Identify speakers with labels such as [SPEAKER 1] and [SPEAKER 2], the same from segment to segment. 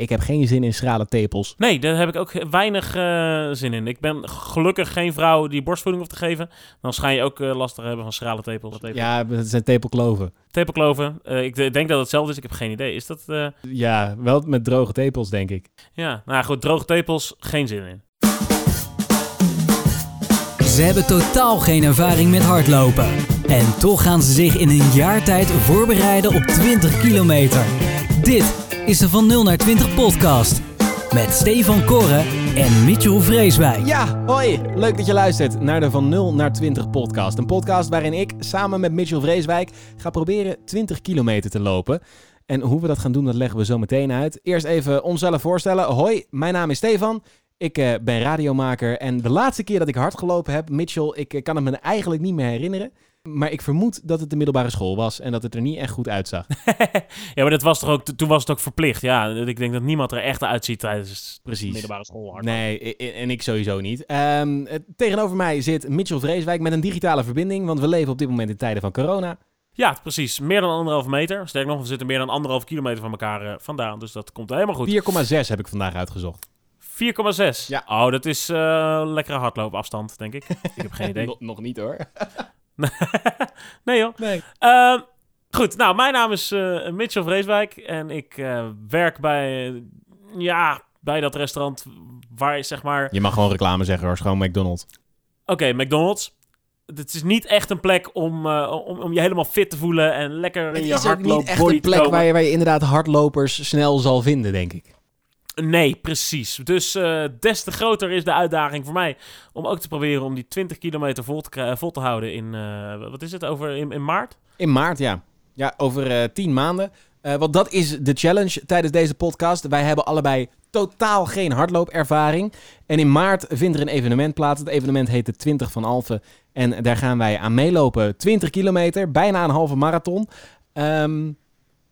[SPEAKER 1] Ik heb geen zin in schrale tepels.
[SPEAKER 2] Nee, daar heb ik ook weinig eh, zin in. Ik ben gelukkig geen vrouw die borstvoeding hoeft te geven. Dan schijn je ook uh, last te hebben van schrale tepels.
[SPEAKER 1] Ja, het zijn tepelkloven.
[SPEAKER 2] Tepelkloven. Uh, ik denk dat het hetzelfde is. Ik heb geen idee. Is dat...
[SPEAKER 1] Ja, wel met droge tepels, denk ik.
[SPEAKER 2] Ja, nou goed. Droge tepels, geen zin in.
[SPEAKER 3] Ze hebben totaal geen ervaring met hardlopen. En toch gaan ze zich in een jaar tijd voorbereiden op 20 kilometer. Dit is de Van 0 naar 20 podcast. Met Stefan Koren en Mitchell Vreeswijk.
[SPEAKER 1] Ja, hoi. Leuk dat je luistert naar de Van 0 naar 20 podcast. Een podcast waarin ik samen met Mitchell Vreeswijk ga proberen 20 kilometer te lopen. En hoe we dat gaan doen, dat leggen we zo meteen uit. Eerst even onszelf voorstellen. Hoi, mijn naam is Stefan. Ik uh, ben radiomaker en de laatste keer dat ik hard gelopen heb, Mitchell, ik uh, kan het me eigenlijk niet meer herinneren. Maar ik vermoed dat het de middelbare school was en dat het er niet echt goed uitzag.
[SPEAKER 2] ja, maar dat was toch ook, toen was het ook verplicht. Ja, ik denk dat niemand er echt uitziet tijdens Precies. de middelbare school.
[SPEAKER 1] Nee, en ik sowieso niet. Um, tegenover mij zit Mitchell Vreeswijk met een digitale verbinding, want we leven op dit moment in tijden van corona.
[SPEAKER 2] Ja, precies. Meer dan anderhalve meter. Sterker nog, we zitten meer dan anderhalf kilometer van elkaar uh, vandaan. Dus dat komt helemaal goed.
[SPEAKER 1] 4,6 heb ik vandaag uitgezocht.
[SPEAKER 2] 4,6? Ja. Oh, dat is uh, lekkere hardloopafstand, denk ik. ik heb geen idee.
[SPEAKER 1] nog, nog niet hoor.
[SPEAKER 2] nee joh. Nee. Uh, goed, nou, mijn naam is uh, Mitchell Vreeswijk en ik uh, werk bij, ja, bij dat restaurant waar zeg maar...
[SPEAKER 1] Je mag gewoon reclame zeggen hoor, gewoon McDonald's.
[SPEAKER 2] Oké, okay, McDonald's. Het is niet echt een plek om, uh, om, om je helemaal fit te voelen en lekker in je hardloop Het is niet echt
[SPEAKER 1] een plek waar je, waar je inderdaad hardlopers snel zal vinden, denk ik.
[SPEAKER 2] Nee, precies. Dus uh, des te groter is de uitdaging voor mij om ook te proberen om die 20 kilometer vol te, vol te houden in, uh, wat is het, over in, in maart?
[SPEAKER 1] In maart, ja. Ja, over uh, 10 maanden. want dat is de challenge tijdens deze podcast. Wij hebben allebei totaal geen hardloopervaring. En in maart vindt er een evenement plaats. Het evenement heet de 20 van Alphen. En daar gaan wij aan meelopen. 20 kilometer, bijna een halve marathon. Um,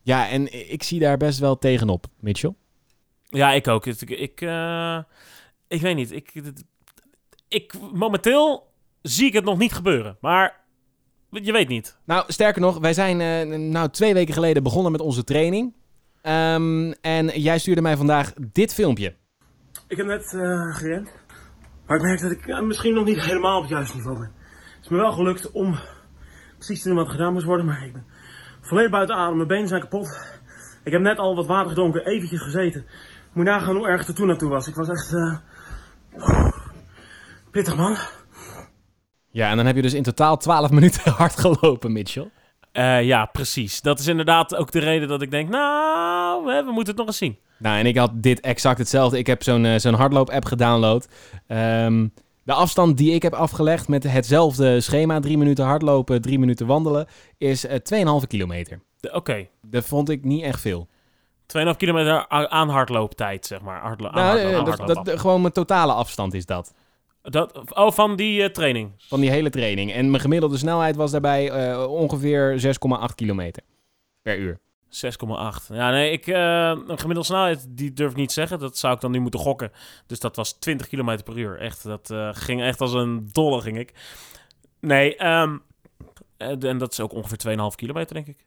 [SPEAKER 1] ja, en ik zie daar best wel tegenop, Mitchell.
[SPEAKER 2] Ja, ik ook. Ik, ik, uh, ik weet niet. Ik, ik, momenteel zie ik het nog niet gebeuren. Maar je weet niet.
[SPEAKER 1] Nou, sterker nog, wij zijn uh, nou twee weken geleden begonnen met onze training. Um, en jij stuurde mij vandaag dit filmpje.
[SPEAKER 4] Ik heb net uh, gerend. Maar ik merk dat ik misschien nog niet helemaal op het juiste niveau ben. Het is me wel gelukt om precies te doen wat gedaan moest worden. Maar ik ben volledig buiten adem. Mijn benen zijn kapot. Ik heb net al wat water gedronken, eventjes gezeten. Moet nagaan hoe erg er toen naartoe was. Ik was echt uh, pittig, man.
[SPEAKER 1] Ja, en dan heb je dus in totaal 12 minuten hard gelopen, Mitchell.
[SPEAKER 2] Uh, ja, precies. Dat is inderdaad ook de reden dat ik denk, nou, we moeten het nog eens zien.
[SPEAKER 1] Nou, en ik had dit exact hetzelfde. Ik heb zo'n uh, zo'n hardloop-app gedownload. Um, de afstand die ik heb afgelegd met hetzelfde schema, drie minuten hardlopen, drie minuten wandelen, is uh, 2,5 kilometer.
[SPEAKER 2] Oké. Okay.
[SPEAKER 1] Dat vond ik niet echt veel.
[SPEAKER 2] 2,5 kilometer aan hardlooptijd, zeg maar. Hardlo
[SPEAKER 1] nou, aan dat, dat, gewoon mijn totale afstand is dat.
[SPEAKER 2] dat oh, van die uh, training?
[SPEAKER 1] Van die hele training. En mijn gemiddelde snelheid was daarbij uh, ongeveer 6,8 kilometer per uur.
[SPEAKER 2] 6,8. Ja, nee, ik, uh, een gemiddelde snelheid, die durf ik niet zeggen. Dat zou ik dan nu moeten gokken. Dus dat was 20 kilometer per uur. Echt, dat ging echt als een dolle, ging ik. Nee, um, en dat is ook ongeveer 2,5 kilometer, denk ik.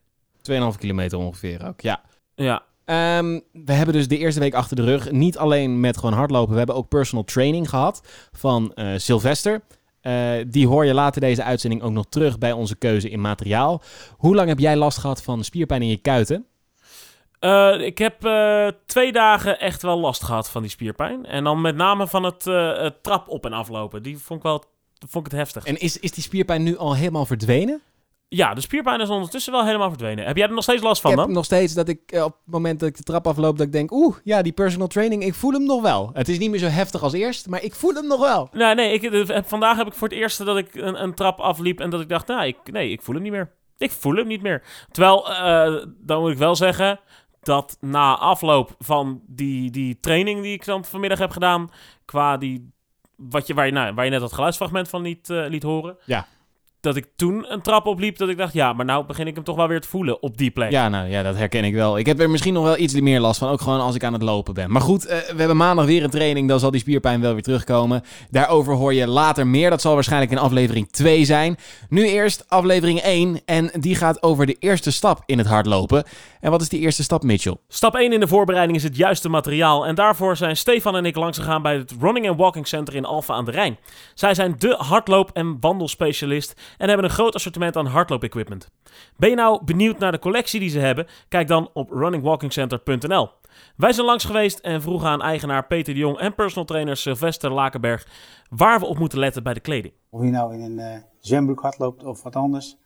[SPEAKER 1] 2,5 kilometer ongeveer ook, ja.
[SPEAKER 2] Ja,
[SPEAKER 1] Um, we hebben dus de eerste week achter de rug. Niet alleen met gewoon hardlopen. We hebben ook personal training gehad van uh, Sylvester. Uh, die hoor je later deze uitzending ook nog terug bij onze keuze in materiaal. Hoe lang heb jij last gehad van spierpijn in je kuiten?
[SPEAKER 2] Uh, ik heb twee dagen echt wel last gehad van die spierpijn. En dan met name van het, het trap op en aflopen. Die vond ik wel vond ik het heftig.
[SPEAKER 1] En is, is die spierpijn nu al helemaal verdwenen?
[SPEAKER 2] Ja, de spierpijn is ondertussen wel helemaal verdwenen. Heb jij er nog steeds last van
[SPEAKER 1] ik
[SPEAKER 2] dan?
[SPEAKER 1] heb nog steeds dat ik eh, op het moment dat ik de trap afloop, dat ik denk, oeh, ja, die personal training, ik voel hem nog wel. Het is niet meer zo heftig als eerst, maar ik voel hem nog wel.
[SPEAKER 2] Nee, nee, ik, eh, vandaag heb ik voor het eerst dat ik een, een, trap afliep en dat ik dacht, nou, ik, nee, ik voel hem niet meer. Ik voel hem niet meer. Terwijl, uh, dan moet ik wel zeggen dat na afloop van die, die training die ik dan vanmiddag heb gedaan, qua die, wat je, waar, je, nou, waar je net dat geluidsfragment van liet, uh, liet horen.
[SPEAKER 1] Ja
[SPEAKER 2] dat ik toen een trap opliep dat ik dacht, ja, maar nou begin ik hem toch wel weer te voelen op die plek.
[SPEAKER 1] Ja, nou ja, dat herken ik wel. Ik heb er misschien nog wel iets meer last van, ook gewoon als ik aan het lopen ben. Maar goed, eh, we hebben maandag weer een training, dan zal die spierpijn wel weer terugkomen. Daarover hoor je later meer, dat zal waarschijnlijk in aflevering 2 zijn. Nu eerst aflevering 1 en die gaat over de eerste stap in het hardlopen. En wat is die eerste stap, Mitchell?
[SPEAKER 2] Stap 1 in de voorbereiding is het juiste materiaal. En daarvoor zijn Stefan en ik langs gegaan bij het Running and Walking Center in Alphen aan de Rijn. Zij zijn de hardloop- en wandelspecialist en hebben een groot assortiment aan hardloop-equipment. Ben je nou benieuwd naar de collectie die ze hebben? Kijk dan op runningwalkingcenter.nl. Wij zijn langs geweest en vroegen aan eigenaar Peter de Jong en personal trainer Sylvester Lakenberg waar we op moeten letten bij de kleding.
[SPEAKER 5] Of je nou in een uh, zwembroek hardloopt of wat anders,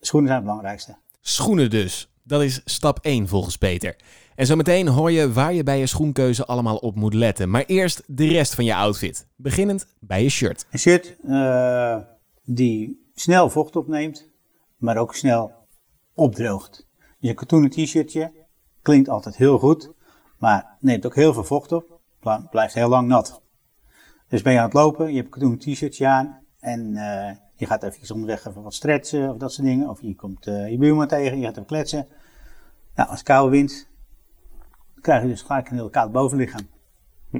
[SPEAKER 5] schoenen zijn het belangrijkste.
[SPEAKER 1] Schoenen dus. Dat is stap 1 volgens Peter. En zometeen hoor je waar je bij je schoenkeuze allemaal op moet letten. Maar eerst de rest van je outfit. Beginnend bij je shirt.
[SPEAKER 5] Een shirt uh, die snel vocht opneemt, maar ook snel opdroogt. Je katoenen t-shirtje klinkt altijd heel goed, maar neemt ook heel veel vocht op, blijft heel lang nat. Dus ben je aan het lopen, je hebt een katoenen t-shirtje aan en uh, je gaat even onderweg even wat stretchen of dat soort dingen. Of je komt uh, je buurman tegen, je gaat even kletsen. Nou, als het koude wind, dan krijg je dus gelijk een heel koud bovenlichaam.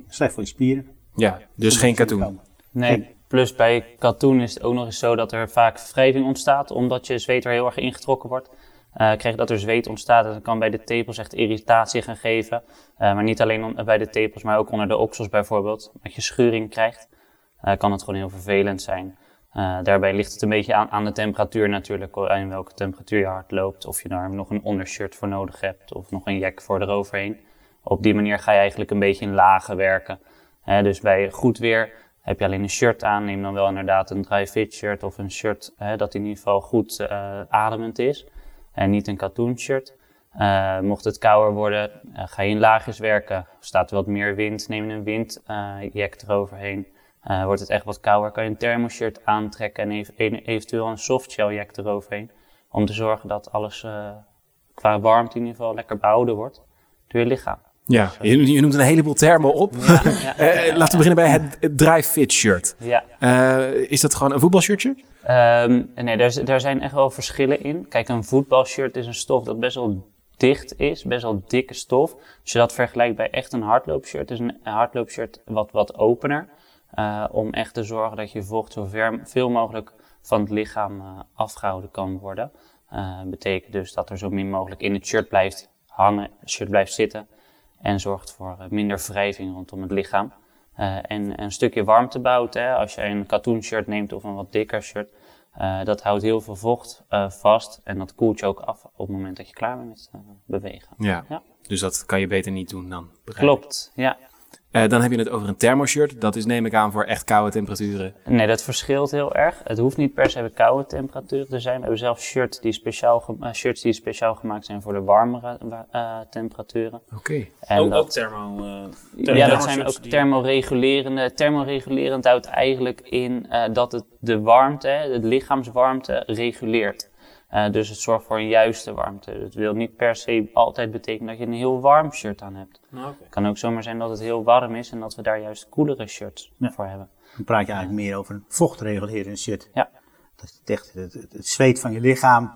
[SPEAKER 5] Slecht voor je spieren.
[SPEAKER 1] Ja, dus geen katoen.
[SPEAKER 6] Nee, plus bij katoen is het ook nog eens zo dat er vaak wrijving ontstaat, omdat je zweet er heel erg ingetrokken wordt. Uh, krijg je dat er zweet ontstaat, dat kan bij de tepels echt irritatie gaan geven. Uh, maar niet alleen bij de tepels, maar ook onder de oksels bijvoorbeeld. Dat je schuring krijgt, uh, kan het gewoon heel vervelend zijn. Daarbij ligt het een beetje aan, aan de temperatuur natuurlijk, in welke temperatuur je hard loopt. Of je daar nog een ondershirt voor nodig hebt of nog een jack voor eroverheen. Op die manier ga je eigenlijk een beetje in lagen werken. Dus bij goed weer heb je alleen een shirt aan, neem dan wel inderdaad een dry fit shirt of een shirt uh, dat in ieder geval goed uh, ademend is. En niet een katoen shirt. mocht het kouder worden, ga je in laagjes werken. Staat er wat meer wind, neem een windjack eroverheen. Wordt het echt wat kouder, kan je een thermoshirt aantrekken en ev eventueel een softsheljack eroverheen. Om te zorgen dat alles qua warmte in ieder geval lekker behouden wordt door je lichaam.
[SPEAKER 1] Ja, je, je noemt een heleboel termen op. Ja, ja, uh, laten we beginnen bij het, het dry fit shirt.
[SPEAKER 6] Ja.
[SPEAKER 1] is dat gewoon een voetbalshirtje?
[SPEAKER 6] Um, nee, daar, daar zijn echt wel verschillen in. Kijk, een voetbalshirt is een stof dat best wel dicht is, best wel dikke stof. Als je dat vergelijkt bij echt een hardloopshirt, is een hardloopshirt wat, wat opener. Uh, om echt te zorgen dat je vocht zo ver, veel mogelijk van het lichaam uh, afgehouden kan worden. Uh, betekent dus dat er zo min mogelijk in het shirt blijft hangen, het shirt blijft zitten. En zorgt voor minder wrijving rondom het lichaam. en een stukje warmte bouwt. Hè, als je een katoen shirt neemt of een wat dikker shirt. dat houdt heel veel vocht vast. En dat koelt je ook af op het moment dat je klaar bent met bewegen.
[SPEAKER 1] Ja, ja, dus dat kan je beter niet doen dan.
[SPEAKER 6] Klopt, ja.
[SPEAKER 1] Uh, dan heb je het over een thermoshirt. Dat is neem ik aan voor echt koude temperaturen.
[SPEAKER 6] Nee, dat verschilt heel erg. Het hoeft niet per se bij koude temperaturen te zijn. We hebben zelfs shirts die speciaal, uh, shirts die speciaal gemaakt zijn voor de warmere uh, temperaturen.
[SPEAKER 1] Oké.
[SPEAKER 2] Okay. Ook, ook thermo...
[SPEAKER 6] ja, dat zijn ook thermoregulerende. Thermoregulerend houdt eigenlijk in dat het de warmte, het lichaamswarmte, reguleert. Uh, dus het zorgt voor een juiste warmte. Het wil niet per se altijd betekenen dat je een heel warm shirt aan hebt.
[SPEAKER 2] Okay.
[SPEAKER 6] Het kan ook zomaar zijn dat het heel warm is en dat we daar juist koelere shirts ja. voor hebben.
[SPEAKER 5] Dan praat je eigenlijk meer over een vochtregulerend shirt.
[SPEAKER 6] Ja.
[SPEAKER 5] Dat het echt het, het, het, zweet van je lichaam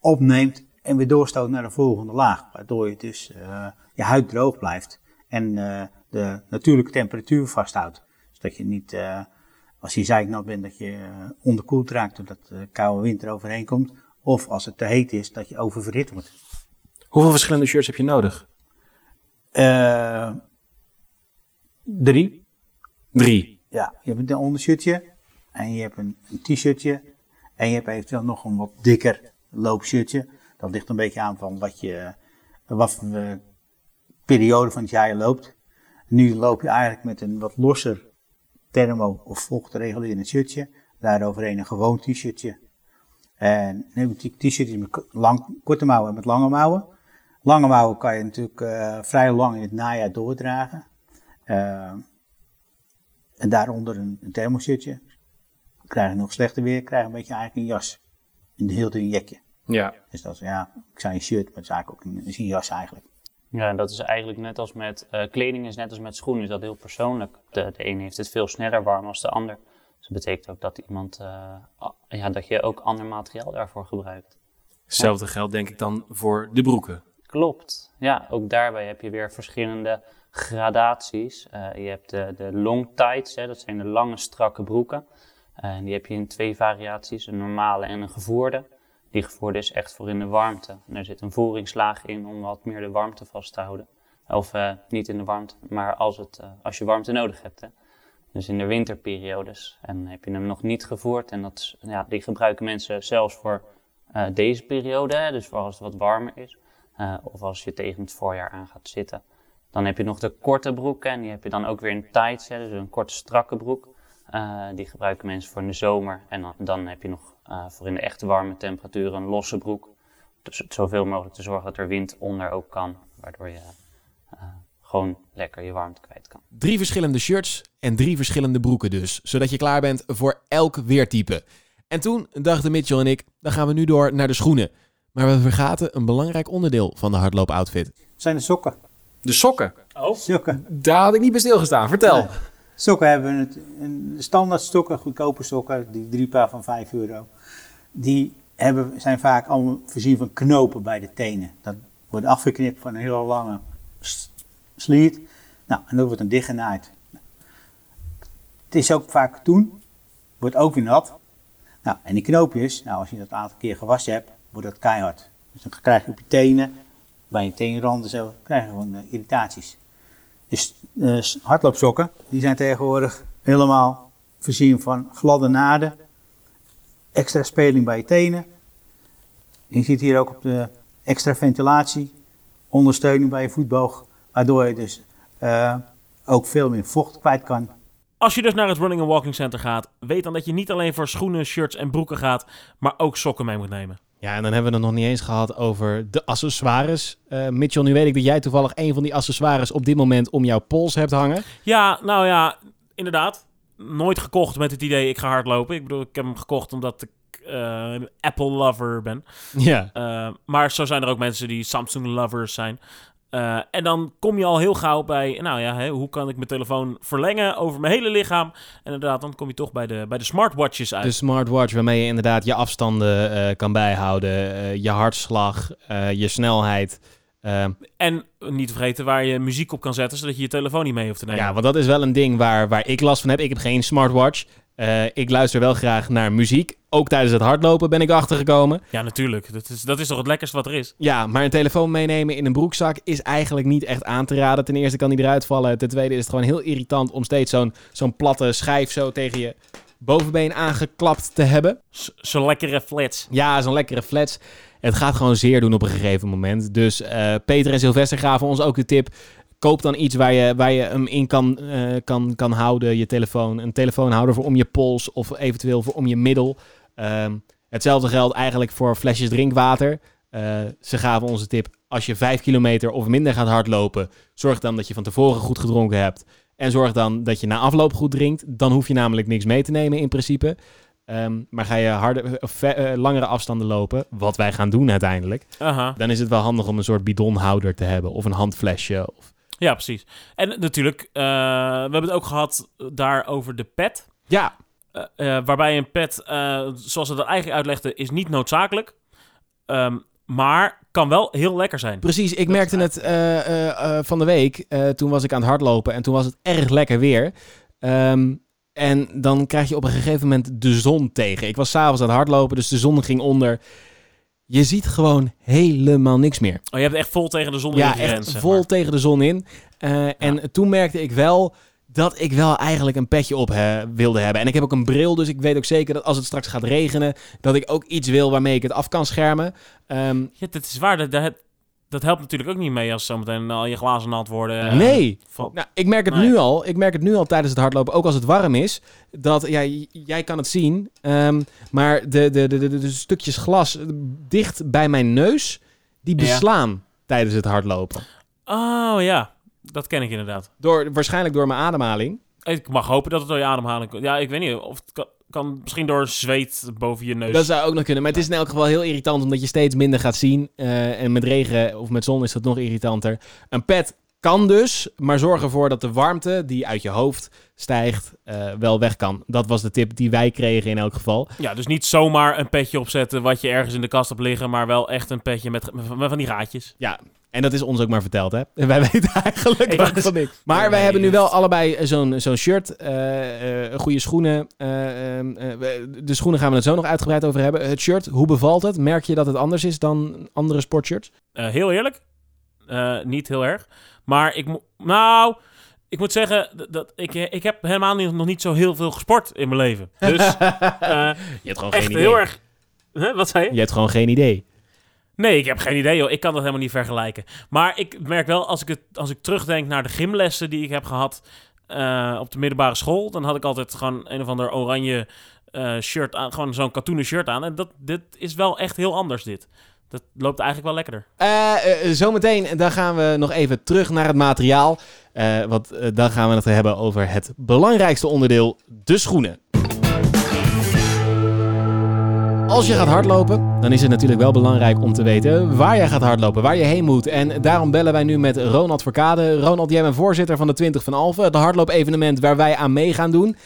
[SPEAKER 5] opneemt en weer doorstoot naar de volgende laag. Waardoor je dus uh, je huid droog blijft en uh, de natuurlijke temperatuur vasthoudt. Zodat je niet, uh, als je zeiknat bent, dat je onderkoeld raakt doordat de koude wind er overheen komt. Of als het te heet is, dat je oververhit wordt.
[SPEAKER 1] Hoeveel verschillende shirts heb je nodig?
[SPEAKER 5] Uh, drie.
[SPEAKER 1] Drie?
[SPEAKER 5] Ja, je hebt een ondershirtje en je hebt een, een t-shirtje en je hebt eventueel nog een wat dikker loopshirtje. Dat ligt een beetje aan van wat je, wat voor uh, periode van het jaar je loopt. Nu loop je eigenlijk met een wat losser thermo- of vochtregulerend shirtje. Daaroverheen een gewoon t-shirtje. En ik t-shirtjes met lang, korte mouwen en met lange mouwen. Lange mouwen kan je natuurlijk uh, vrij lang in het najaar doordragen. Uh, en daaronder een, een thermoshirtje. Krijg je nog slechter weer, krijg je een beetje eigenlijk een jas. Een heel dun jekje.
[SPEAKER 1] Ja.
[SPEAKER 5] Dus dat is, ja, ik zei een shirt, maar het is eigenlijk ook een, is een jas eigenlijk.
[SPEAKER 6] Ja, en dat is eigenlijk net als met uh, kleding, is net als met schoenen, is dat heel persoonlijk. De, de een heeft het veel sneller warm als de ander. Dus dat betekent ook dat iemand, eh, ja, dat je ook ander materiaal daarvoor gebruikt.
[SPEAKER 1] Hetzelfde geldt denk ik dan voor de broeken.
[SPEAKER 6] Klopt. Ja, ook daarbij heb je weer verschillende gradaties. Eh, je hebt de, de long tights, hè, dat zijn de lange strakke broeken. Eh, en die heb je in twee variaties, een normale en een gevoerde. Die gevoerde is echt voor in de warmte. En er zit een voeringslaag in om wat meer de warmte vast te houden. Of eh, niet in de warmte, maar als, het, eh, als je warmte nodig hebt. Hè. Dus in de winterperiodes. En heb je hem nog niet gevoerd. En dat, ja, die gebruiken mensen zelfs voor eh, deze periode. Dus voor als het wat warmer is. Of als je tegen het voorjaar aan gaat zitten. Dan heb je nog de korte broeken. En die heb je dan ook weer in tights. Hè, dus een korte strakke broek. Eh, die gebruiken mensen voor in de zomer. En dan, dan heb je nog eh, voor in de echte warme temperaturen een losse broek. Dus het zoveel mogelijk te zorgen dat er wind onder ook kan. Waardoor je eh, gewoon lekker je warmte kwijt kan.
[SPEAKER 1] Drie verschillende shirts en drie verschillende broeken dus. Zodat je klaar bent voor elk weertype. En toen dachten Mitchell en ik, dan gaan we nu door naar de schoenen. Maar we vergaten een belangrijk onderdeel van de hardloopoutfit.
[SPEAKER 5] Zijn de sokken.
[SPEAKER 1] De sokken.
[SPEAKER 5] Sokken.
[SPEAKER 1] Daar had ik niet bij stilgestaan. Vertel.
[SPEAKER 5] Nee. Sokken hebben het, een standaard sokken, goedkope sokken, die drie paar van 5 euro. Die hebben, zijn vaak allemaal voorzien van knopen bij de tenen. Dat wordt afgeknipt van een hele lange sliert. Nou, en dat wordt dan dichtgenaaid. Het is ook vaak toen, wordt ook weer nat. Nou, en die knoopjes, nou, als je dat een aantal keer gewassen hebt, wordt dat keihard. Dus dan krijg je op je tenen, bij je teenranden zo, krijg je gewoon eh, irritaties. Dus hardloopsokken, die zijn tegenwoordig helemaal voorzien van gladde naden, extra speling bij je tenen. Je ziet hier ook op de extra ventilatie, ondersteuning bij je voetboog, waardoor je dus eh, ook veel meer vocht kwijt kan.
[SPEAKER 2] Als je dus naar het Running and Walking Center gaat, weet dan dat je niet alleen voor schoenen, shirts en broeken gaat, maar ook sokken mee moet nemen.
[SPEAKER 1] Ja, en dan hebben we het nog niet eens gehad over de accessoires. Eh, Mitchell, nu weet ik dat jij toevallig een van die accessoires op dit moment om jouw pols hebt hangen.
[SPEAKER 2] Ja, nou ja, inderdaad. Nooit gekocht met het idee ik ga hardlopen. Ik bedoel, ik heb hem gekocht omdat ik eh, een Apple lover ben.
[SPEAKER 1] Ja.
[SPEAKER 2] Uh, maar zo zijn er ook mensen die Samsung lovers zijn. Uh, en dan kom je al heel gauw bij, nou ja, hè, hoe kan ik mijn telefoon verlengen over mijn hele lichaam? En inderdaad, dan kom je toch bij de, bij de smartwatches uit.
[SPEAKER 1] De smartwatch waarmee je inderdaad je afstanden uh, kan bijhouden, uh, je hartslag, je snelheid.
[SPEAKER 2] en niet te vergeten waar je muziek op kan zetten, zodat je je telefoon niet mee hoeft te nemen.
[SPEAKER 1] Ja, want dat is wel een ding waar, waar ik last van heb. Ik heb geen smartwatch. Uh, ik luister wel graag naar muziek. Ook tijdens het hardlopen ben ik achtergekomen.
[SPEAKER 2] Ja, natuurlijk. Dat is, dat is toch het lekkerste wat er is?
[SPEAKER 1] Ja, maar een telefoon meenemen in een broekzak is eigenlijk niet echt aan te raden. Ten eerste kan die eruit vallen. Ten tweede is het gewoon heel irritant om steeds zo'n zo'n platte schijf zo tegen je bovenbeen aangeklapt te hebben.
[SPEAKER 2] Zo'n lekkere flats.
[SPEAKER 1] Ja, zo'n lekkere flats. Het gaat gewoon zeer doen op een gegeven moment. Dus uh, Peter en Sylvester gaven ons ook de tip koop dan iets waar je, waar je hem in kan, uh, kan, kan houden, je telefoon. Een telefoonhouder voor om je pols of eventueel voor om je middel. Um, hetzelfde geldt eigenlijk voor flesjes drinkwater. Uh, ze gaven onze tip, als je vijf kilometer of minder gaat hardlopen, zorg dan dat je van tevoren goed gedronken hebt. En zorg dan dat je na afloop goed drinkt. Dan hoef je namelijk niks mee te nemen in principe. Um, maar ga je harder, of, uh, langere afstanden lopen, wat wij gaan doen uiteindelijk,
[SPEAKER 2] Aha.
[SPEAKER 1] dan is het wel handig om een soort bidonhouder te hebben of een handflesje. Of...
[SPEAKER 2] Ja, precies. En natuurlijk, uh, we hebben het ook gehad daar over de pet.
[SPEAKER 1] Ja.
[SPEAKER 2] Uh, uh, waarbij een pet, zoals ze dat eigenlijk uitlegde, is niet noodzakelijk. Um, maar kan wel heel lekker zijn.
[SPEAKER 1] Precies, ik merkte het van de week. toen was ik aan het hardlopen en toen was het erg lekker weer. Um, en dan krijg je op een gegeven moment de zon tegen. Ik was s'avonds aan het hardlopen, dus de zon ging onder. Je ziet gewoon helemaal niks meer.
[SPEAKER 2] Oh, je hebt echt vol tegen de zon
[SPEAKER 1] ja,
[SPEAKER 2] in
[SPEAKER 1] echt
[SPEAKER 2] gerend, zeg
[SPEAKER 1] vol
[SPEAKER 2] maar.
[SPEAKER 1] tegen de zon in. Uh, ja. En toen merkte ik wel dat ik wel eigenlijk een petje op he, wilde hebben. En ik heb ook een bril, dus ik weet ook zeker dat als het straks gaat regenen... dat ik ook iets wil waarmee ik het af kan schermen. Um,
[SPEAKER 2] ja, dat is waar. Dat, dat, helpt natuurlijk ook niet mee als zometeen al je glazen nat worden.
[SPEAKER 1] Uh, nee. Van... Nou, ik merk het nee. nu al. Ik merk het nu al tijdens het hardlopen, ook als het warm is. Dat, ja, jij kan het zien. Um, maar de, de, de, de, de stukjes glas dicht bij mijn neus, die beslaan ja. tijdens het hardlopen.
[SPEAKER 2] Oh ja, dat ken ik inderdaad.
[SPEAKER 1] Door, waarschijnlijk door mijn ademhaling.
[SPEAKER 2] Ik mag hopen dat het door je ademhaling komt. Ja, ik weet niet of het kan, kan misschien door zweet boven je neus.
[SPEAKER 1] Dat zou ook nog kunnen. Maar het is in elk geval heel irritant omdat je steeds minder gaat zien. Uh, en met regen of met zon is dat nog irritanter. Een pet kan dus, maar zorg ervoor dat de warmte die uit je hoofd stijgt eh, wel weg kan. Dat was de tip die wij kregen in elk geval.
[SPEAKER 2] Ja, dus niet zomaar een petje opzetten wat je ergens in de kast hebt liggen, maar wel echt een petje met, met, van die gaatjes.
[SPEAKER 1] Ja, en dat is ons ook maar verteld, hè? En wij weten eigenlijk
[SPEAKER 2] wou-
[SPEAKER 1] van niks. Maar wij hebben nu
[SPEAKER 2] dus-
[SPEAKER 1] wel allebei zo'n zo'n shirt, eh, eh, goede schoenen. eh, ehm, eh, de schoenen gaan we het zo nog uitgebreid over hebben. Het shirt, hoe bevalt het? Merk je dat het anders is dan andere sportshirts?
[SPEAKER 2] Eh, heel eerlijk, eh, niet heel erg. Maar ik moet, nou, ik moet zeggen dat- ik, ik heb helemaal niet, nog niet zo heel veel gesport in mijn leven. Dus eh,
[SPEAKER 1] Je hebt gewoon
[SPEAKER 2] echt
[SPEAKER 1] geen idee.
[SPEAKER 2] heel erg. Huh, wat zei je?
[SPEAKER 1] Je hebt gewoon geen idee.
[SPEAKER 2] Nee, ik heb geen idee, joh. Ik kan dat helemaal niet vergelijken. Maar ik merk wel, als ik, het, als ik terugdenk naar de gymlessen die ik heb gehad eh, op de middelbare school, dan had ik altijd gewoon een of ander oranje eh, shirt aan, gewoon zo'n katoenen shirt aan. En dat, dit is wel echt heel anders, dit. Dat loopt eigenlijk wel lekkerder.
[SPEAKER 1] Eh, zometeen dan gaan we nog even terug naar het materiaal. Want dan gaan we het hebben over het belangrijkste onderdeel, de schoenen. Als je gaat hardlopen, dan is het natuurlijk wel belangrijk om te weten waar je gaat hardlopen, waar je heen moet. En daarom bellen wij nu met Ronald Verkade. Ronald, jij bent voorzitter van de 20 van Alphen, het hardloop-evenement waar wij aan mee gaan doen.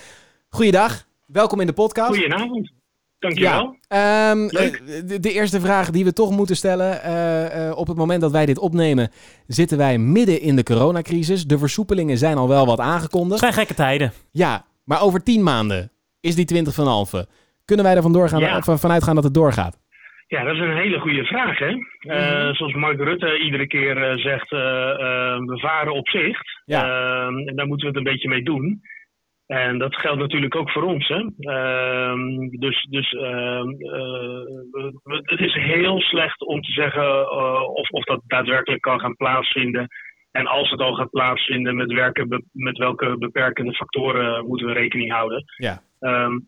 [SPEAKER 1] Goeiedag, welkom in de podcast.
[SPEAKER 7] Goedenavond. Dankjewel.
[SPEAKER 1] Ja, ehm, eh, de, de eerste vraag die we toch moeten stellen. eh, eh, op het moment dat wij dit opnemen, zitten wij midden in de coronacrisis. De versoepelingen zijn al wel wat
[SPEAKER 2] Het
[SPEAKER 1] aangekondigd.
[SPEAKER 2] zijn gekke tijden.
[SPEAKER 1] Ja, maar over tien maanden is die 20 van Alphen. Kunnen wij ervan doorgaan,
[SPEAKER 7] Ja.
[SPEAKER 1] van, vanuit gaan dat het doorgaat?
[SPEAKER 7] Ja, dat is een hele goede vraag, hè? Eh, zoals Mark Rutte iedere keer eh, zegt, eh, eh, we varen op zicht.
[SPEAKER 1] Ja.
[SPEAKER 7] Eh, en daar moeten we het een beetje mee doen. En dat geldt natuurlijk ook voor ons, hè? Ehm, dus dus ehm, eh, het is heel slecht om te zeggen eh, of, of dat daadwerkelijk kan gaan plaatsvinden. En als het al gaat plaatsvinden, met, werken, be- met welke beperkende factoren moeten we rekening houden.
[SPEAKER 1] Ja.
[SPEAKER 7] Ehm,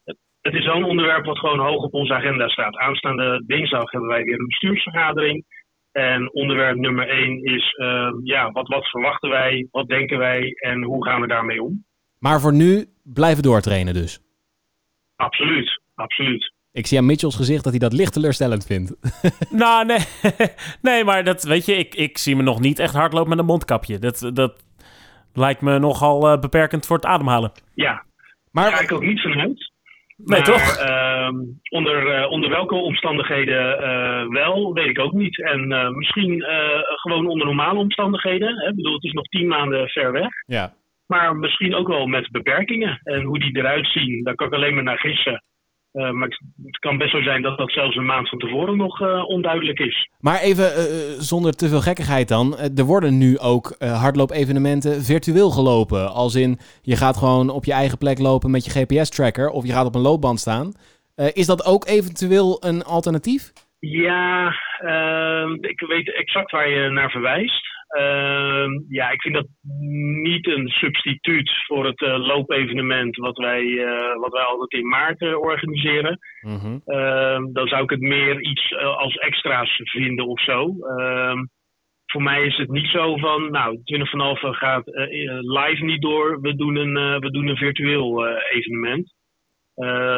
[SPEAKER 7] het- is een onderwerp wat gewoon hoog op onze agenda staat. Aanstaande dinsdag hebben wij weer een bestuursvergadering. En onderwerp nummer één is, ehm, ja, wat, wat verwachten wij, wat denken wij en hoe gaan we daarmee om?
[SPEAKER 1] Maar voor nu blijven doortrainen dus.
[SPEAKER 7] Absoluut, absoluut.
[SPEAKER 1] Ik zie aan Mitchell's gezicht dat hij dat licht teleurstellend vindt.
[SPEAKER 2] nou, nee. nee, maar dat weet je, ik, ik zie me nog niet echt hardlopen met een mondkapje. Dat, dat lijkt me nogal eh, beperkend voor het ademhalen.
[SPEAKER 7] Ja, daar
[SPEAKER 1] Maar
[SPEAKER 7] ga ik ook niet vanuit.
[SPEAKER 2] Nee,
[SPEAKER 7] Maar,
[SPEAKER 2] toch?
[SPEAKER 7] ehm, onder, eh, onder welke omstandigheden eh, wel, weet ik ook niet. En eh, misschien gewoon onder normale omstandigheden. Hè? Ik bedoel, het is nog tien maanden ver weg.
[SPEAKER 1] ja.
[SPEAKER 7] Maar misschien ook wel met beperkingen. En hoe die eruit zien, daar kan ik alleen maar naar gissen. Eh, maar het- kan best zo zijn dat dat zelfs een maand van tevoren nog eh, onduidelijk is.
[SPEAKER 1] Maar even eh, zonder te veel gekkigheid dan. Er worden nu ook hardloop-evenementen virtueel gelopen. Als in, je gaat gewoon op je eigen plek lopen met je GPS-tracker... of je gaat op een loopband staan. Is dat ook eventueel een alternatief?
[SPEAKER 7] Ja, ik weet exact waar je naar verwijst. Ehm, ja, ik vind dat niet een substituut voor het eh, loopevenement wat wij, eh, wat wij altijd in maart eh, organiseren.
[SPEAKER 1] Mhm.
[SPEAKER 7] Ehm, dan zou ik het meer iets als extra's vinden of zo. Ehm, voor mij is het niet zo van, nou, 20 van Alphen gaat live niet door. We doen een, we doen een virtueel evenement.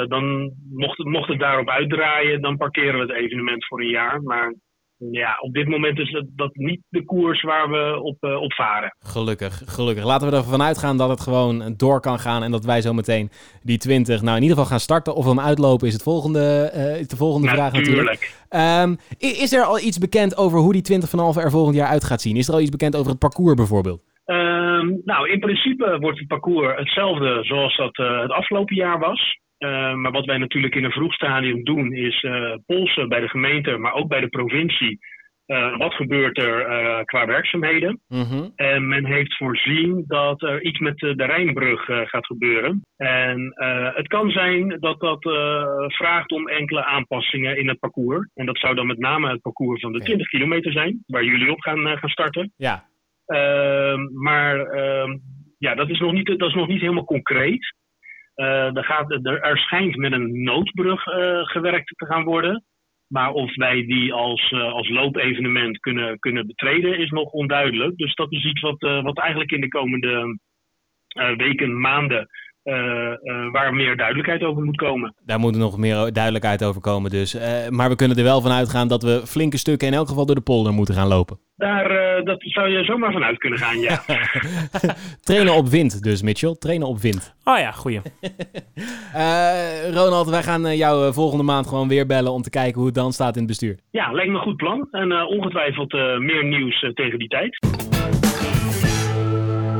[SPEAKER 7] Dan mocht het, mocht het daarop uitdraaien, dan parkeren we het evenement voor een jaar. Maar ja, op dit moment is dat, dat niet de koers waar we op, op varen.
[SPEAKER 1] Gelukkig, gelukkig. Laten we ervan uitgaan dat het gewoon door kan gaan... en dat wij zo meteen die 20 nou in ieder geval gaan starten. Of we hem uitlopen is, het volgende, eh, de volgende vraag natuurlijk. I- is er al iets bekend over hoe die 20 van Alphen er volgend jaar uit gaat zien? Is er al iets bekend over het parcours bijvoorbeeld?
[SPEAKER 7] Ehm, nou, in principe wordt het parcours hetzelfde zoals dat eh, het afgelopen jaar was. Eh, maar wat wij natuurlijk in een vroeg stadium doen, is eh, polsen bij de gemeente, maar ook bij de provincie. Eh, wat gebeurt er qua werkzaamheden?
[SPEAKER 1] Mhm.
[SPEAKER 7] En men heeft voorzien dat er iets met de, Rijnbrug gaat gebeuren. En het kan zijn dat dat vraagt om enkele aanpassingen in het parcours. En dat zou dan met name het parcours van de
[SPEAKER 1] Ja.
[SPEAKER 7] 20 kilometer zijn, waar jullie op gaan, gaan starten.
[SPEAKER 1] Ja,
[SPEAKER 7] Ehm, maar ehm, ja, dat is, nog niet, dat is nog niet helemaal concreet. Eh, er, gaat, er, er schijnt met een noodbrug eh, gewerkt te gaan worden. Maar of wij die als, eh, als loopevenement kunnen, kunnen betreden, is nog onduidelijk. Dus dat is iets wat, wat eigenlijk in de komende weken, maanden waar meer duidelijkheid over moet komen.
[SPEAKER 1] Daar moet nog meer duidelijkheid over komen dus. Eh, maar we kunnen er wel van uitgaan dat we flinke stukken in elk geval door de polder moeten gaan lopen.
[SPEAKER 7] Daar, eh, dat zou je zomaar vanuit kunnen gaan, ja.
[SPEAKER 1] Trainen op wind dus, Mitchell. Trainen op wind.
[SPEAKER 2] Oh ja, goeie.
[SPEAKER 1] Eh, Ronald, wij gaan eh, jou eh, volgende maand gewoon weer bellen om te kijken hoe het dan staat in het bestuur.
[SPEAKER 7] ja, lijkt me een goed plan. En eh, ongetwijfeld eh, meer nieuws eh, tegen die tijd.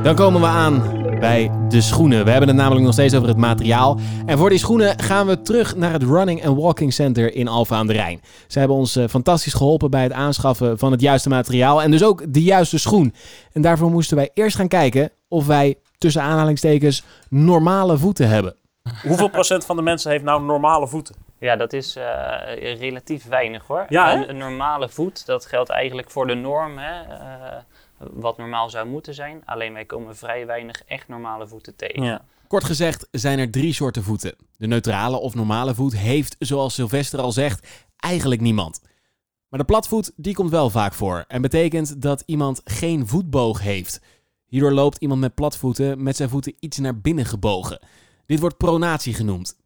[SPEAKER 1] Dan komen we aan bij de schoenen. We hebben het namelijk nog steeds over het materiaal. En voor die schoenen gaan we terug naar het Running and Walking Center in Alphen aan de Rijn. Ze hebben ons eh, fantastisch geholpen bij het aanschaffen van het juiste materiaal en dus ook de juiste schoen. En daarvoor moesten wij eerst gaan kijken of wij tussen aanhalingstekens normale voeten hebben.
[SPEAKER 2] Hoeveel procent van de mensen heeft nou normale voeten?
[SPEAKER 6] Ja, dat is eh, relatief weinig hoor.
[SPEAKER 2] Ja,
[SPEAKER 6] een normale voet, dat geldt eigenlijk voor de norm, hè, eh, wat normaal zou moeten zijn. Alleen wij komen vrij weinig echt normale voeten tegen.
[SPEAKER 2] Ja.
[SPEAKER 1] Kort gezegd zijn er drie soorten voeten. De neutrale of normale voet heeft, zoals Sylvester al zegt, eigenlijk niemand. Maar de platvoet die komt wel vaak voor en betekent dat iemand geen voetboog heeft. Hierdoor loopt iemand met platvoeten met zijn voeten iets naar binnen gebogen. Dit wordt pronatie genoemd.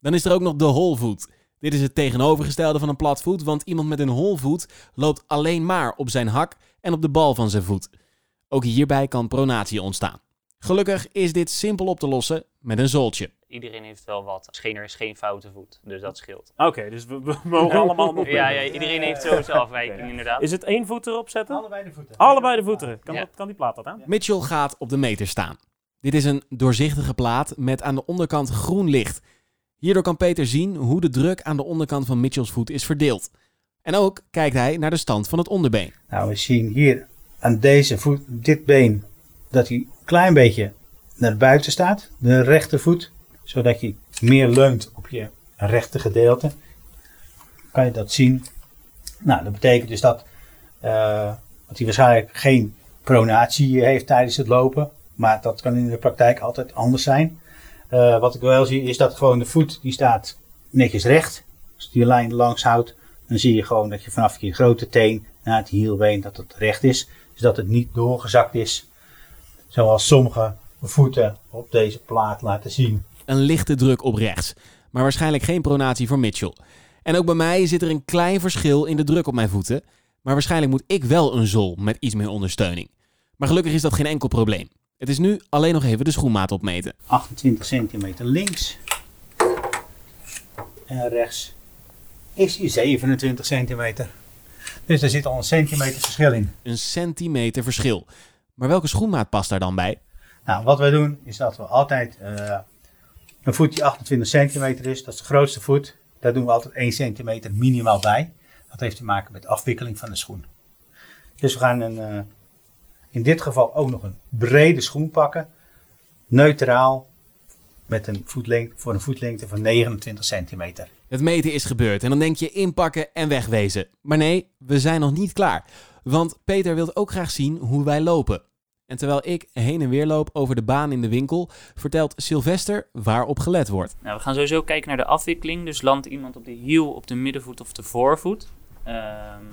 [SPEAKER 1] Dan is er ook nog de holvoet. Dit is het tegenovergestelde van een platvoet, want iemand met een holvoet loopt alleen maar op zijn hak en op de bal van zijn voet. Ook hierbij kan pronatie ontstaan. Gelukkig is dit simpel op te lossen met een zooltje.
[SPEAKER 6] Iedereen heeft wel wat. Scheener is geen foute voet, dus dat scheelt.
[SPEAKER 2] Oké, dus we, we mogen allemaal nog.
[SPEAKER 6] Ja, ja, iedereen heeft zo zijn afwijking inderdaad.
[SPEAKER 2] Is het één voet erop zetten?
[SPEAKER 5] Allebei de voeten.
[SPEAKER 2] Allebei de voeten. Kan,
[SPEAKER 6] Ja.
[SPEAKER 2] dat, kan die plaat dat aan?
[SPEAKER 1] Mitchell gaat op de meter staan. Dit is een doorzichtige plaat met aan de onderkant groen licht. Hierdoor kan Peter zien hoe de druk aan de onderkant van Mitchells voet is verdeeld. En ook kijkt hij naar de stand van het onderbeen.
[SPEAKER 5] Nou, we zien hier aan deze voet, dit been, dat hij een klein beetje naar buiten staat. De rechtervoet, zodat je meer leunt op je rechter gedeelte. Kan je dat zien? Nou, dat betekent dus dat, eh, dat hij waarschijnlijk geen pronatie heeft tijdens het lopen. Maar dat kan in de praktijk altijd anders zijn. Eh, wat ik wel zie is dat gewoon de voet die staat netjes recht. Als je die lijn langs houdt, dan zie je gewoon dat je vanaf je grote teen naar het hielbeen dat het recht is. Dus dat het niet doorgezakt is. Zoals sommige voeten op deze plaat laten zien.
[SPEAKER 1] Een lichte druk op rechts. Maar waarschijnlijk geen pronatie voor Mitchell. En ook bij mij zit er een klein verschil in de druk op mijn voeten. Maar waarschijnlijk moet ik wel een zool met iets meer ondersteuning. Maar gelukkig is dat geen enkel probleem. Het is nu alleen nog even de schoenmaat opmeten.
[SPEAKER 5] 28 centimeter links. En rechts is die 27 centimeter. Dus er zit al een centimeter verschil in.
[SPEAKER 1] Een centimeter verschil. Maar welke schoenmaat past daar dan bij?
[SPEAKER 5] Nou, wat wij doen is dat we altijd eh, een voet die 28 centimeter is, dat is de grootste voet. Daar doen we altijd 1 centimeter minimaal bij. Dat heeft te maken met de afwikkeling van de schoen. Dus we gaan een, eh, in dit geval ook nog een brede schoen pakken. Neutraal. Met een voetlengte, voor een voetlengte van 29 centimeter.
[SPEAKER 1] Het meten is gebeurd en dan denk je inpakken en wegwezen. Maar nee, we zijn nog niet klaar. Want Peter wil ook graag zien hoe wij lopen. En terwijl ik heen en weer loop over de baan in de winkel, vertelt Sylvester waarop gelet wordt.
[SPEAKER 6] Nou, we gaan sowieso kijken naar de afwikkeling. Dus landt iemand op de hiel, op de middenvoet of de voorvoet. Ehm,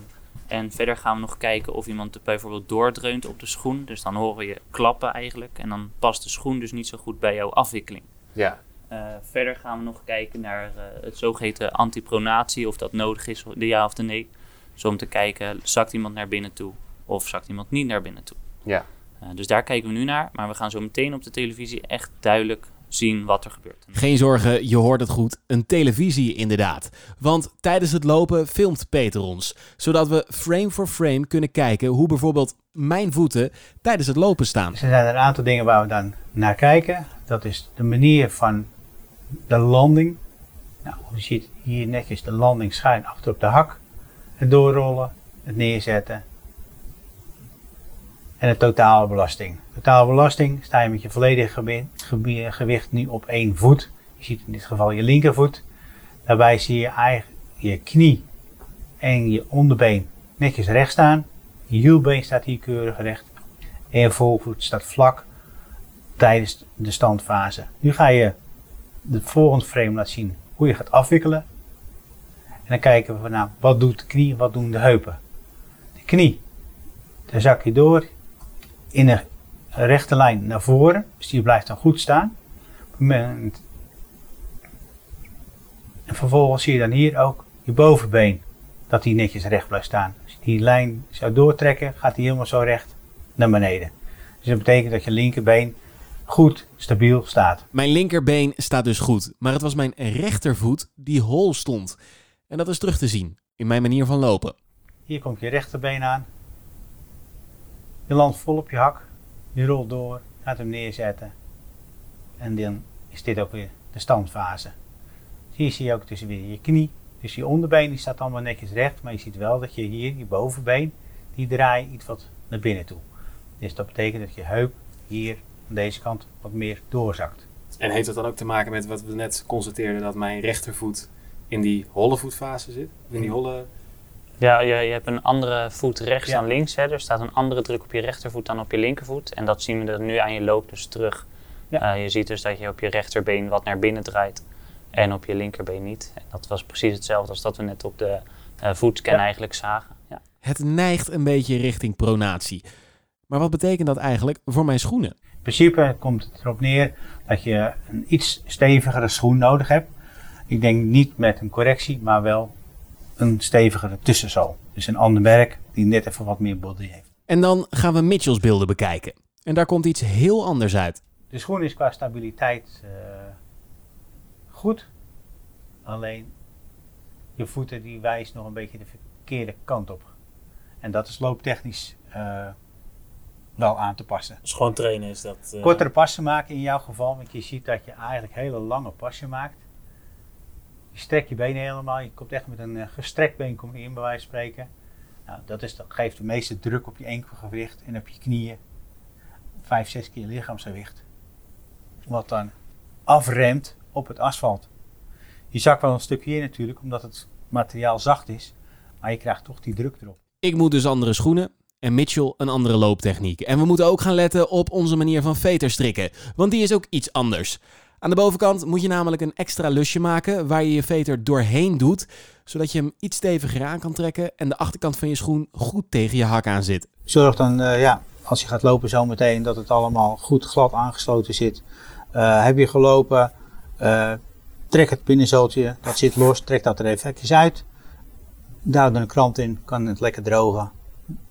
[SPEAKER 6] en verder gaan we nog kijken of iemand bijvoorbeeld doordreunt op de schoen. Dus dan horen we je klappen eigenlijk. En dan past de schoen dus niet zo goed bij jouw afwikkeling.
[SPEAKER 8] Ja.
[SPEAKER 6] Eh, verder gaan we nog kijken naar eh, het zogeheten antipronatie, of dat nodig is, de ja of de nee. Dus om te kijken, zakt iemand naar binnen toe of zakt iemand niet naar binnen toe.
[SPEAKER 8] Ja.
[SPEAKER 6] Eh, dus daar kijken we nu naar, maar we gaan zo meteen op de televisie echt duidelijk zien wat er gebeurt.
[SPEAKER 1] Geen zorgen, je hoort het goed. Een televisie inderdaad. Want tijdens het lopen filmt Peter ons. Zodat we frame for frame kunnen kijken hoe bijvoorbeeld mijn voeten tijdens het lopen staan.
[SPEAKER 5] Dus er zijn een aantal dingen waar we dan naar kijken. Dat is de manier van de landing. Nou, je ziet hier netjes de landing schuin achter op de hak. Het doorrollen, het neerzetten. En de totale belasting. Totale belasting sta je met je volledige gewi- gewi- gewicht nu op één voet. Je ziet in dit geval je linkervoet. Daarbij zie je eigenlijk je knie en je onderbeen netjes recht staan. Je hielbeen staat hier keurig recht. En je voorvoet staat vlak tijdens de standfase. Nu ga je de volgende frame laten zien hoe je gaat afwikkelen. En dan kijken we naar wat doet de knie wat doen de heupen. De knie, daar zak je door in een rechte lijn naar voren. Dus die blijft dan goed staan. En vervolgens zie je dan hier ook je bovenbeen, dat die netjes recht blijft staan. Als je die lijn zou doortrekken, gaat die helemaal zo recht naar beneden. Dus dat betekent dat je linkerbeen goed stabiel staat.
[SPEAKER 1] Mijn linkerbeen staat dus goed, maar het was mijn rechtervoet die hol stond. En dat is terug te zien in mijn manier van lopen.
[SPEAKER 5] Hier komt je rechterbeen aan. Je landt vol op je hak. Je rolt door, gaat hem neerzetten. En dan is dit ook weer de standfase. Hier zie je ook tussen weer je knie. Dus je onderbeen die staat allemaal netjes recht. Maar je ziet wel dat je hier, je bovenbeen, die draai iets wat naar binnen toe. Dus dat betekent dat je heup hier aan deze kant wat meer doorzakt.
[SPEAKER 8] En heeft dat dan ook te maken met wat we net constateerden, dat mijn rechtervoet in die holle voetfase zit? In die holle...
[SPEAKER 6] Ja, je, je hebt een andere voet rechts
[SPEAKER 5] Ja.
[SPEAKER 6] dan links. Hè? Er staat een andere druk op je rechtervoet dan op je linkervoet. En dat zien we er nu aan je loop dus terug.
[SPEAKER 5] Ja.
[SPEAKER 6] Eh, je ziet dus dat je op je rechterbeen wat naar binnen draait. En op je linkerbeen niet. En dat was precies hetzelfde als dat we net op de eh voetscan
[SPEAKER 5] Ja.
[SPEAKER 6] eigenlijk zagen. Ja.
[SPEAKER 1] Het neigt een beetje richting pronatie. Maar wat betekent dat eigenlijk voor mijn schoenen?
[SPEAKER 5] In principe komt het erop neer dat je een iets stevigere schoen nodig hebt. Ik denk niet met een correctie, maar wel een stevigere tussenzool. Dus een ander merk die net even wat meer body heeft.
[SPEAKER 1] En dan gaan we Mitchell's beelden bekijken. En daar komt iets heel anders uit.
[SPEAKER 5] De schoen is qua stabiliteit eh, goed. Alleen je voeten die wijst nog een beetje de verkeerde kant op. En dat is looptechnisch eh, wel aan te passen.
[SPEAKER 2] Dus gewoon trainen is dat. eh,
[SPEAKER 5] Kortere passen maken in jouw geval, want je ziet dat je eigenlijk hele lange passen maakt. Je strekt je benen helemaal, je komt echt met een eh, gestrekt been kom je in bij wijze van spreken. Nou, dat, is, dat geeft de meeste druk op je enkelgewicht en op je knieën. 5, 6 keer lichaamsgewicht. Wat dan afremt op het asfalt. Je zakt wel een stukje in natuurlijk, omdat het materiaal zacht is. Maar je krijgt toch die druk erop.
[SPEAKER 1] Ik moet dus andere schoenen en Mitchell een andere looptechniek. En we moeten ook gaan letten op onze manier van veter strikken, want die is ook iets anders. Aan de bovenkant moet je namelijk een extra lusje maken waar je je veter doorheen doet, zodat je hem iets steviger aan kan trekken en de achterkant van je schoen goed tegen je hak aan zit.
[SPEAKER 5] Zorg dan, eh, ja, als je gaat lopen zometeen, dat het allemaal goed glad aangesloten zit. Eh, heb je gelopen, eh, trek het binnenzooltje, dat zit los, trek dat er even uit. Duw er een krant in, kan het lekker drogen.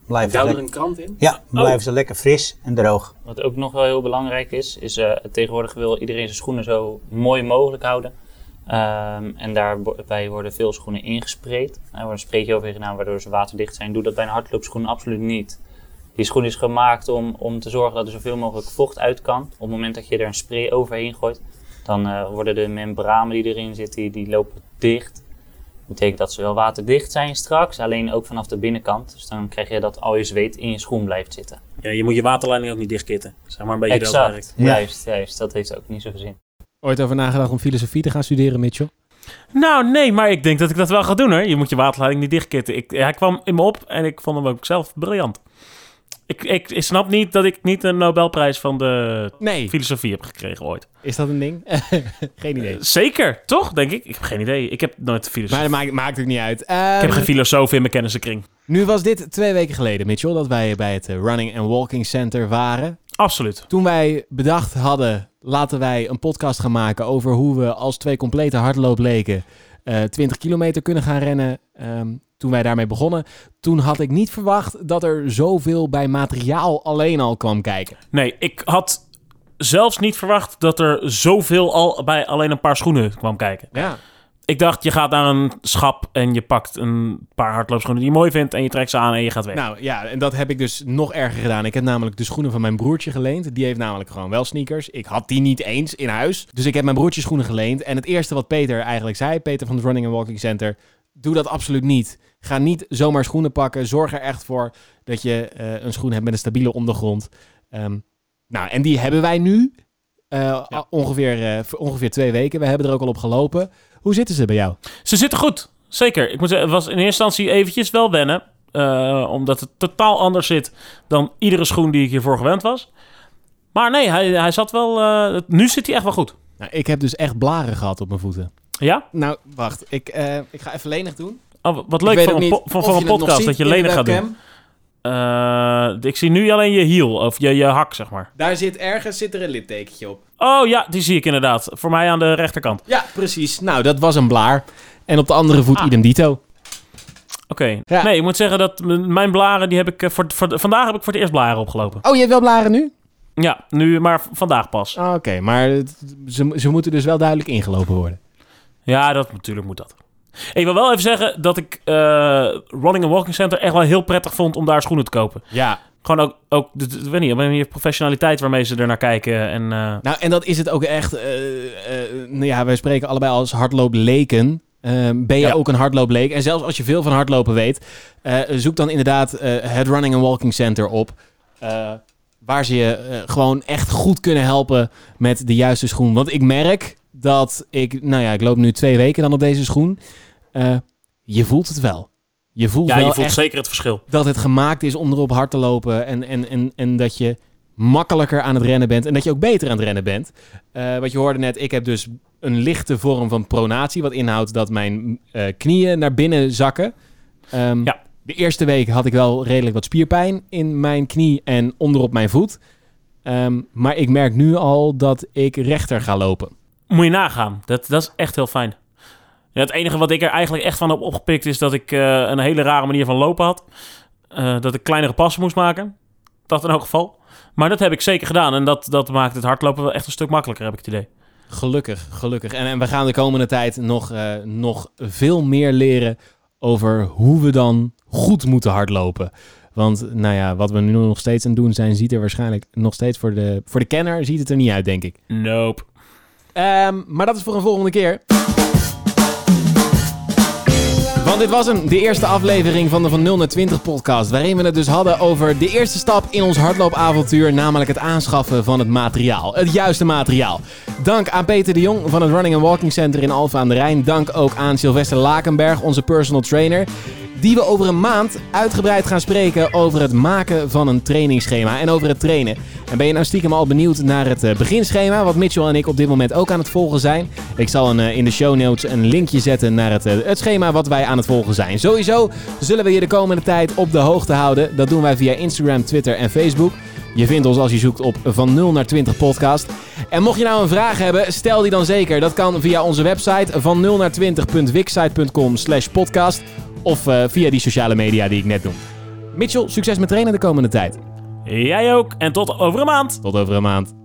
[SPEAKER 5] Blijven
[SPEAKER 8] er
[SPEAKER 5] lekker,
[SPEAKER 8] een krant in?
[SPEAKER 5] ja, blijven ze lekker fris en droog.
[SPEAKER 6] Wat ook nog wel heel belangrijk is, is eh, tegenwoordig wil iedereen zijn schoenen zo mooi mogelijk houden. Ehm, en daarbij worden veel schoenen ingespreid. Er wordt een spreetje overheen gedaan waardoor ze waterdicht zijn. Doe dat bij een hardloopschoen absoluut niet. Die schoen is gemaakt om, om te zorgen dat er zoveel mogelijk vocht uit kan. Op het moment dat je er een spray overheen gooit, dan eh, worden de membranen die erin zitten, die, die lopen dicht. Dat betekent dat ze wel waterdicht zijn straks, alleen ook vanaf de binnenkant. Dus dan krijg je dat al je zweet in je schoen blijft zitten.
[SPEAKER 2] Ja, je moet je waterleiding ook niet dichtkitten. Zeg maar een beetje dat
[SPEAKER 6] Exact,
[SPEAKER 2] werkt.
[SPEAKER 5] Ja.
[SPEAKER 6] juist, juist. Dat heeft ook niet zoveel zin.
[SPEAKER 1] Ooit over nagedacht om filosofie te gaan studeren, Mitchell?
[SPEAKER 2] Nou, nee, maar ik denk dat ik dat wel ga doen hoor. Je moet je waterleiding niet dichtkitten. Ik, hij kwam in me op en ik vond hem ook zelf briljant. Ik, ik, ik snap niet dat ik niet een Nobelprijs van de
[SPEAKER 1] Nee.
[SPEAKER 2] filosofie heb gekregen ooit.
[SPEAKER 1] Is dat een ding? geen idee.
[SPEAKER 2] Zeker, toch? Denk ik. Ik heb geen idee. Ik heb nooit filosofie.
[SPEAKER 1] Maar dat maakt, maakt ook niet uit.
[SPEAKER 2] ik
[SPEAKER 1] Ehm,
[SPEAKER 2] heb geen filosoof in mijn kennissenkring.
[SPEAKER 1] nu was dit twee weken geleden, Mitchell, dat wij bij het eh, Running and Walking Center waren.
[SPEAKER 2] Absoluut.
[SPEAKER 1] Toen wij bedacht hadden, laten wij een podcast gaan maken over hoe we als twee complete hardloopleken eh 20 kilometer kunnen gaan rennen. Ehm, toen wij daarmee begonnen, toen had ik niet verwacht dat er zoveel bij materiaal alleen al kwam kijken.
[SPEAKER 2] Nee, ik had zelfs niet verwacht dat er zoveel al bij alleen een paar schoenen kwam kijken.
[SPEAKER 1] Ja.
[SPEAKER 2] Ik dacht, je gaat naar een schap en je pakt een paar hardloopschoenen die je mooi vindt en je trekt ze aan en je gaat weg.
[SPEAKER 1] Nou ja, en dat heb ik dus nog erger gedaan. Ik heb namelijk de schoenen van mijn broertje geleend. Die heeft namelijk gewoon wel sneakers. Ik had die niet eens in huis. Dus ik heb mijn broertje schoenen geleend. En het eerste wat Peter eigenlijk zei, Peter van het Running and Walking Center, doe dat absoluut niet. Ga niet zomaar schoenen pakken. Zorg er echt voor dat je eh, een schoen hebt met een stabiele ondergrond. Ehm, nou, en die hebben wij nu. eh, ongeveer, eh, ongeveer twee weken. We hebben er ook al op gelopen. Hoe zitten ze bij jou?
[SPEAKER 2] Ze zitten goed, zeker. Ik moet zeggen, het was in eerste instantie eventjes wel wennen. eh, omdat het totaal anders zit dan iedere schoen die ik hiervoor gewend was. Maar nee, hij, hij zat wel... eh, nu zit hij echt wel goed.
[SPEAKER 1] Nou, ik heb dus echt blaren gehad op mijn voeten.
[SPEAKER 2] Ja?
[SPEAKER 1] Nou, wacht. Ik, eh, ik ga even lenig doen.
[SPEAKER 2] Oh, wat leuk voor een, po- voor
[SPEAKER 1] je
[SPEAKER 2] een podcast dat je lenig gaat doen. Eh, ik zie nu alleen je hiel, of je, je hak, zeg maar.
[SPEAKER 1] Daar zit ergens zit er een littekentje op.
[SPEAKER 2] Oh ja, die zie ik inderdaad. Voor mij aan de rechterkant.
[SPEAKER 1] Ja, precies. Nou, dat was een blaar. En op de andere voet
[SPEAKER 2] Ah.
[SPEAKER 1] idem dito.
[SPEAKER 2] Oké.
[SPEAKER 1] Ja.
[SPEAKER 2] Nee, ik moet zeggen dat mijn blaren, die heb ik... eh, Voor, voor, vandaag heb ik voor het eerst blaren opgelopen.
[SPEAKER 1] Oh, je hebt wel blaren nu?
[SPEAKER 2] Ja, nu, maar vandaag pas.
[SPEAKER 1] Ah, Oké, maar ze, ze moeten dus wel duidelijk ingelopen worden.
[SPEAKER 2] Ja, dat natuurlijk moet dat. Ik wil wel even zeggen dat ik eh, Running and Walking Center echt wel heel prettig vond om daar schoenen te kopen.
[SPEAKER 1] Ja.
[SPEAKER 2] Gewoon ook, ook weet niet, op een manier professionaliteit waarmee ze er naar kijken. En, eh,
[SPEAKER 1] Nou, en dat is het ook echt. eh, nou ja, wij spreken allebei als hardloopleken. Ehm ben je
[SPEAKER 2] Ja.
[SPEAKER 1] ook een hardloopleek? En zelfs als je veel van hardlopen weet, zoek dan inderdaad het Running and Walking Center op. waar ze je gewoon echt goed kunnen helpen met de juiste schoen. Want ik merk dat ik, nou ja, ik loop nu twee weken dan op deze schoen. Eh, je voelt het wel. Je voelt
[SPEAKER 2] ja,
[SPEAKER 1] wel
[SPEAKER 2] je voelt zeker het verschil.
[SPEAKER 1] dat het gemaakt is om erop hard te lopen. En, en, en, en dat je makkelijker aan het rennen bent. En dat je ook beter aan het rennen bent. Eh, wat je hoorde net, ik heb dus een lichte vorm van pronatie. Wat inhoudt dat mijn eh, knieën naar binnen zakken. Ehm,
[SPEAKER 2] Ja.
[SPEAKER 1] De eerste week had ik wel redelijk wat spierpijn in mijn knie en onderop mijn voet. Ehm, maar ik merk nu al dat ik rechter ga lopen.
[SPEAKER 2] Moet je nagaan. Dat, dat is echt heel fijn. Ja, het enige wat ik er eigenlijk echt van heb opgepikt is dat ik eh, een hele rare manier van lopen had. Eh, dat ik kleinere passen moest maken. Dat in elk geval. Maar dat heb ik zeker gedaan. En dat, dat maakt het hardlopen wel echt een stuk makkelijker, heb ik het idee.
[SPEAKER 1] Gelukkig, gelukkig. En, en we gaan de komende tijd nog, eh, nog veel meer leren over hoe we dan goed moeten hardlopen. Want nou ja, wat we nu nog steeds aan het doen zijn, ziet er waarschijnlijk nog steeds voor de, voor de kenner ziet het er niet uit, denk ik.
[SPEAKER 2] Nope.
[SPEAKER 1] Ehm, maar dat is voor een volgende keer. Want dit was hem, de eerste aflevering van de Van 0 naar 20 podcast. Waarin we het dus hadden over de eerste stap in ons hardloopavontuur. Namelijk het aanschaffen van het materiaal. Het juiste materiaal. Dank aan Peter de Jong van het Running and Walking Center in Alphen aan de Rijn. Dank ook aan Sylvester Lakenberg, onze personal trainer. Die we over een maand uitgebreid gaan spreken over het maken van een trainingsschema en over het trainen. En ben je nou stiekem al benieuwd naar het eh, beginschema, wat Mitchell en ik op dit moment ook aan het volgen zijn? Ik zal een, eh, in de show notes een linkje zetten naar het, eh, het schema wat wij aan het volgen zijn. Sowieso zullen we je de komende tijd op de hoogte houden. Dat doen wij via Instagram, Twitter en Facebook. Je vindt ons als je zoekt op van 0 naar 20 podcast. En mocht je nou een vraag hebben, stel die dan zeker. Dat kan via onze website van 0 naar 20.wixsite.com slash podcast. Of eh, via die sociale media die ik net noem. Mitchell, succes met trainen de komende tijd.
[SPEAKER 2] Jij ook. En tot over een maand.
[SPEAKER 1] Tot over een maand.